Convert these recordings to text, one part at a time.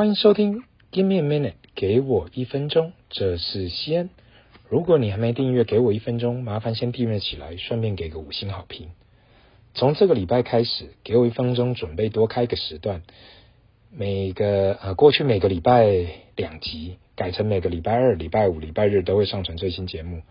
欢迎收听 Give me a minute，给我一分钟，这是西安。如果你还没订阅，给我一分钟，麻烦先订阅起来，顺便给个五星好评。从这个礼拜开始，给我一分钟，准备多开个时段，每个呃过去每个礼拜两集，改成每个礼拜二、礼拜五、礼拜日都会上传最新节目。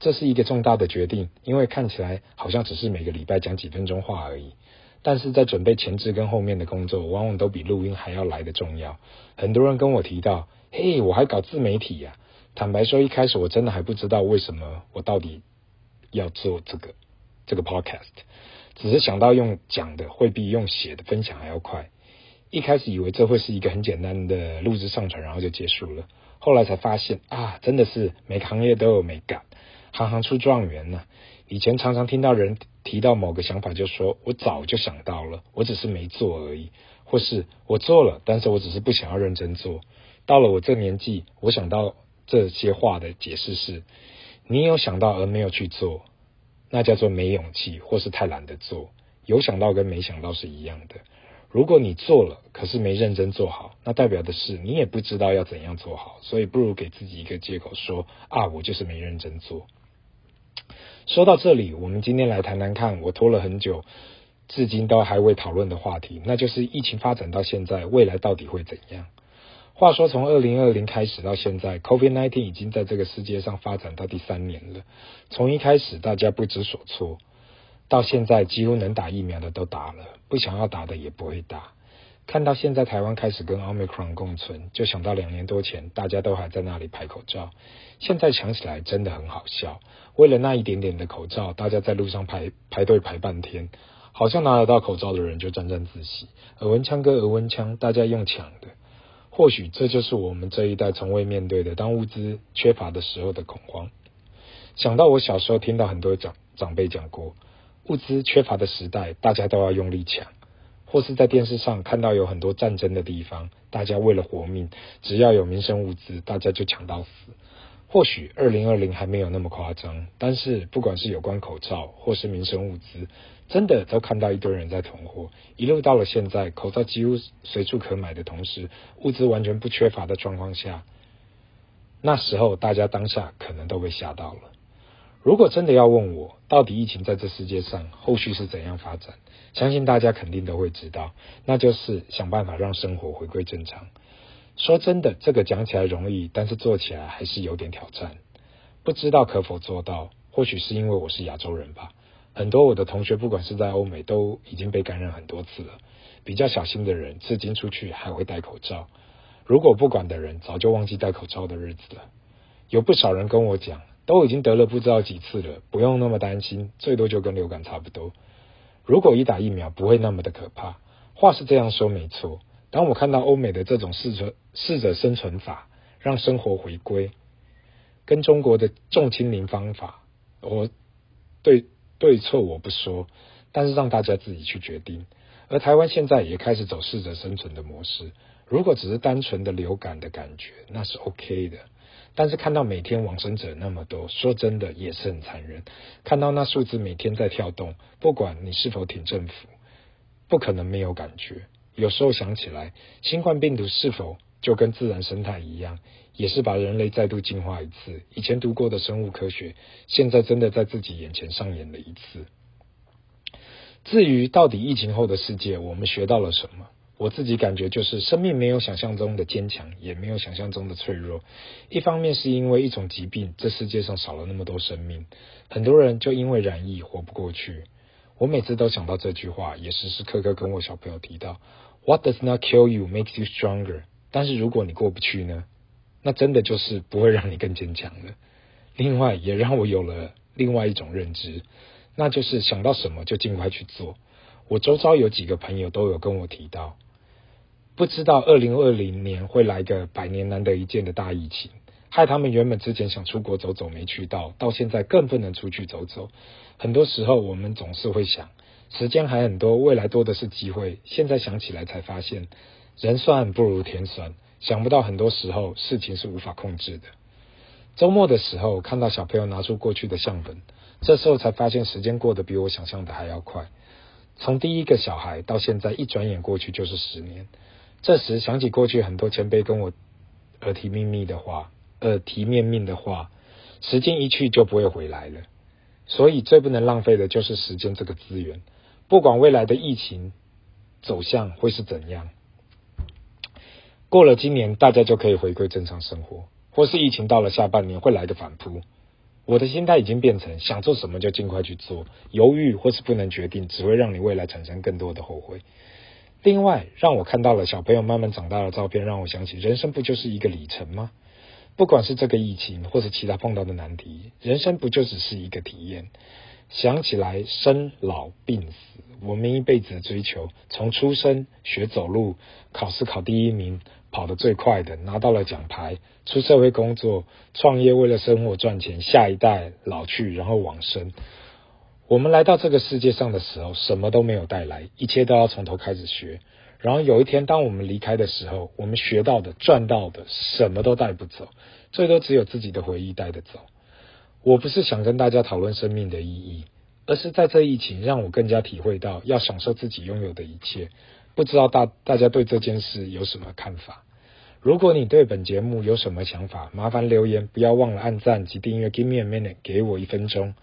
这是一个重大的决定，因为看起来好像只是每个礼拜讲几分钟话而已。但是在准备前置跟后面的工作，往往都比录音还要来得重要。很多人跟我提到，嘿，我还搞自媒体呀。坦白说，一开始我真的还不知道为什么我到底要做这个这个 podcast，只是想到用讲的会比用写的分享还要快。一开始以为这会是一个很简单的录制上传，然后就结束了。后来才发现啊，真的是每个行业都有美感，行行出状元呢。以前常常听到人提到某个想法，就说我早就想到了，我只是没做而已，或是我做了，但是我只是不想要认真做。到了我这年纪，我想到这些话的解释是：你有想到而没有去做，那叫做没勇气，或是太懒得做。有想到跟没想到是一样的。如果你做了，可是没认真做好，那代表的是你也不知道要怎样做好，所以不如给自己一个借口，说啊，我就是没认真做。说到这里，我们今天来谈谈看，我拖了很久，至今都还未讨论的话题，那就是疫情发展到现在，未来到底会怎样？话说，从二零二零开始到现在，COVID-19 已经在这个世界上发展到第三年了。从一开始大家不知所措，到现在几乎能打疫苗的都打了，不想要打的也不会打。看到现在台湾开始跟 Omicron 共存，就想到两年多前大家都还在那里排口罩，现在想起来真的很好笑。为了那一点点的口罩，大家在路上排排队排半天，好像拿得到口罩的人就沾沾自喜，耳温枪跟耳温枪大家用抢的。或许这就是我们这一代从未面对的，当物资缺乏的时候的恐慌。想到我小时候听到很多长长辈讲过，物资缺乏的时代，大家都要用力抢。或是在电视上看到有很多战争的地方，大家为了活命，只要有民生物资，大家就抢到死。或许二零二零还没有那么夸张，但是不管是有关口罩或是民生物资，真的都看到一堆人在囤货。一路到了现在，口罩几乎随处可买的同时，物资完全不缺乏的状况下，那时候大家当下可能都被吓到了。如果真的要问我，到底疫情在这世界上后续是怎样发展？相信大家肯定都会知道，那就是想办法让生活回归正常。说真的，这个讲起来容易，但是做起来还是有点挑战。不知道可否做到？或许是因为我是亚洲人吧。很多我的同学，不管是在欧美，都已经被感染很多次了。比较小心的人，至今出去还会戴口罩。如果不管的人，早就忘记戴口罩的日子了。有不少人跟我讲。都已经得了不知道几次了，不用那么担心，最多就跟流感差不多。如果一打疫苗不会那么的可怕，话是这样说没错。当我看到欧美的这种适者适者生存法，让生活回归，跟中国的重清零方法，我对对错我不说，但是让大家自己去决定。而台湾现在也开始走适者生存的模式，如果只是单纯的流感的感觉，那是 OK 的。但是看到每天往生者那么多，说真的也是很残忍。看到那数字每天在跳动，不管你是否挺政府，不可能没有感觉。有时候想起来，新冠病毒是否就跟自然生态一样，也是把人类再度进化一次。以前读过的生物科学，现在真的在自己眼前上演了一次。至于到底疫情后的世界，我们学到了什么？我自己感觉就是，生命没有想象中的坚强，也没有想象中的脆弱。一方面是因为一种疾病，这世界上少了那么多生命，很多人就因为染疫活不过去。我每次都想到这句话，也时时刻刻跟我小朋友提到：What does not kill you makes you stronger。但是如果你过不去呢？那真的就是不会让你更坚强了。另外，也让我有了另外一种认知，那就是想到什么就尽快去做。我周遭有几个朋友都有跟我提到。不知道二零二零年会来个百年难得一见的大疫情，害他们原本之前想出国走走没去到，到现在更不能出去走走。很多时候我们总是会想，时间还很多，未来多的是机会。现在想起来才发现，人算不如天算，想不到很多时候事情是无法控制的。周末的时候看到小朋友拿出过去的相本，这时候才发现时间过得比我想象的还要快。从第一个小孩到现在，一转眼过去就是十年。这时想起过去很多前辈跟我耳提面命的话，耳提面命的话，时间一去就不会回来了。所以最不能浪费的就是时间这个资源，不管未来的疫情走向会是怎样，过了今年大家就可以回归正常生活，或是疫情到了下半年会来个反扑。我的心态已经变成想做什么就尽快去做，犹豫或是不能决定，只会让你未来产生更多的后悔。另外，让我看到了小朋友慢慢长大的照片，让我想起人生不就是一个里程吗？不管是这个疫情，或是其他碰到的难题，人生不就只是一个体验？想起来，生老病死，我们一辈子的追求，从出生学走路，考试考第一名。跑得最快的拿到了奖牌，出社会工作创业，为了生活赚钱，下一代老去，然后往生。我们来到这个世界上的时候，什么都没有带来，一切都要从头开始学。然后有一天，当我们离开的时候，我们学到的、赚到的，什么都带不走，最多只有自己的回忆带得走。我不是想跟大家讨论生命的意义，而是在这疫情让我更加体会到要享受自己拥有的一切。不知道大大家对这件事有什么看法？如果你对本节目有什么想法，麻烦留言，不要忘了按赞及订阅。Give me a minute，给我一分钟。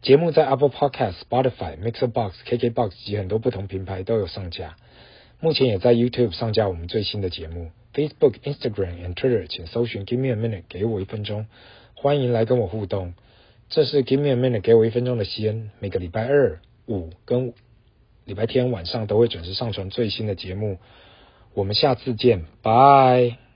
节目在 Apple Podcast、Spotify、Mixer Box、KK Box 及很多不同平台都有上架。目前也在 YouTube 上架我们最新的节目。Facebook、Instagram 和 Twitter 请搜寻 Give me a minute，给我一分钟。欢迎来跟我互动。这是 Give me a minute，给我一分钟的西恩。每个礼拜二、五跟礼拜天晚上都会准时上传最新的节目，我们下次见，拜。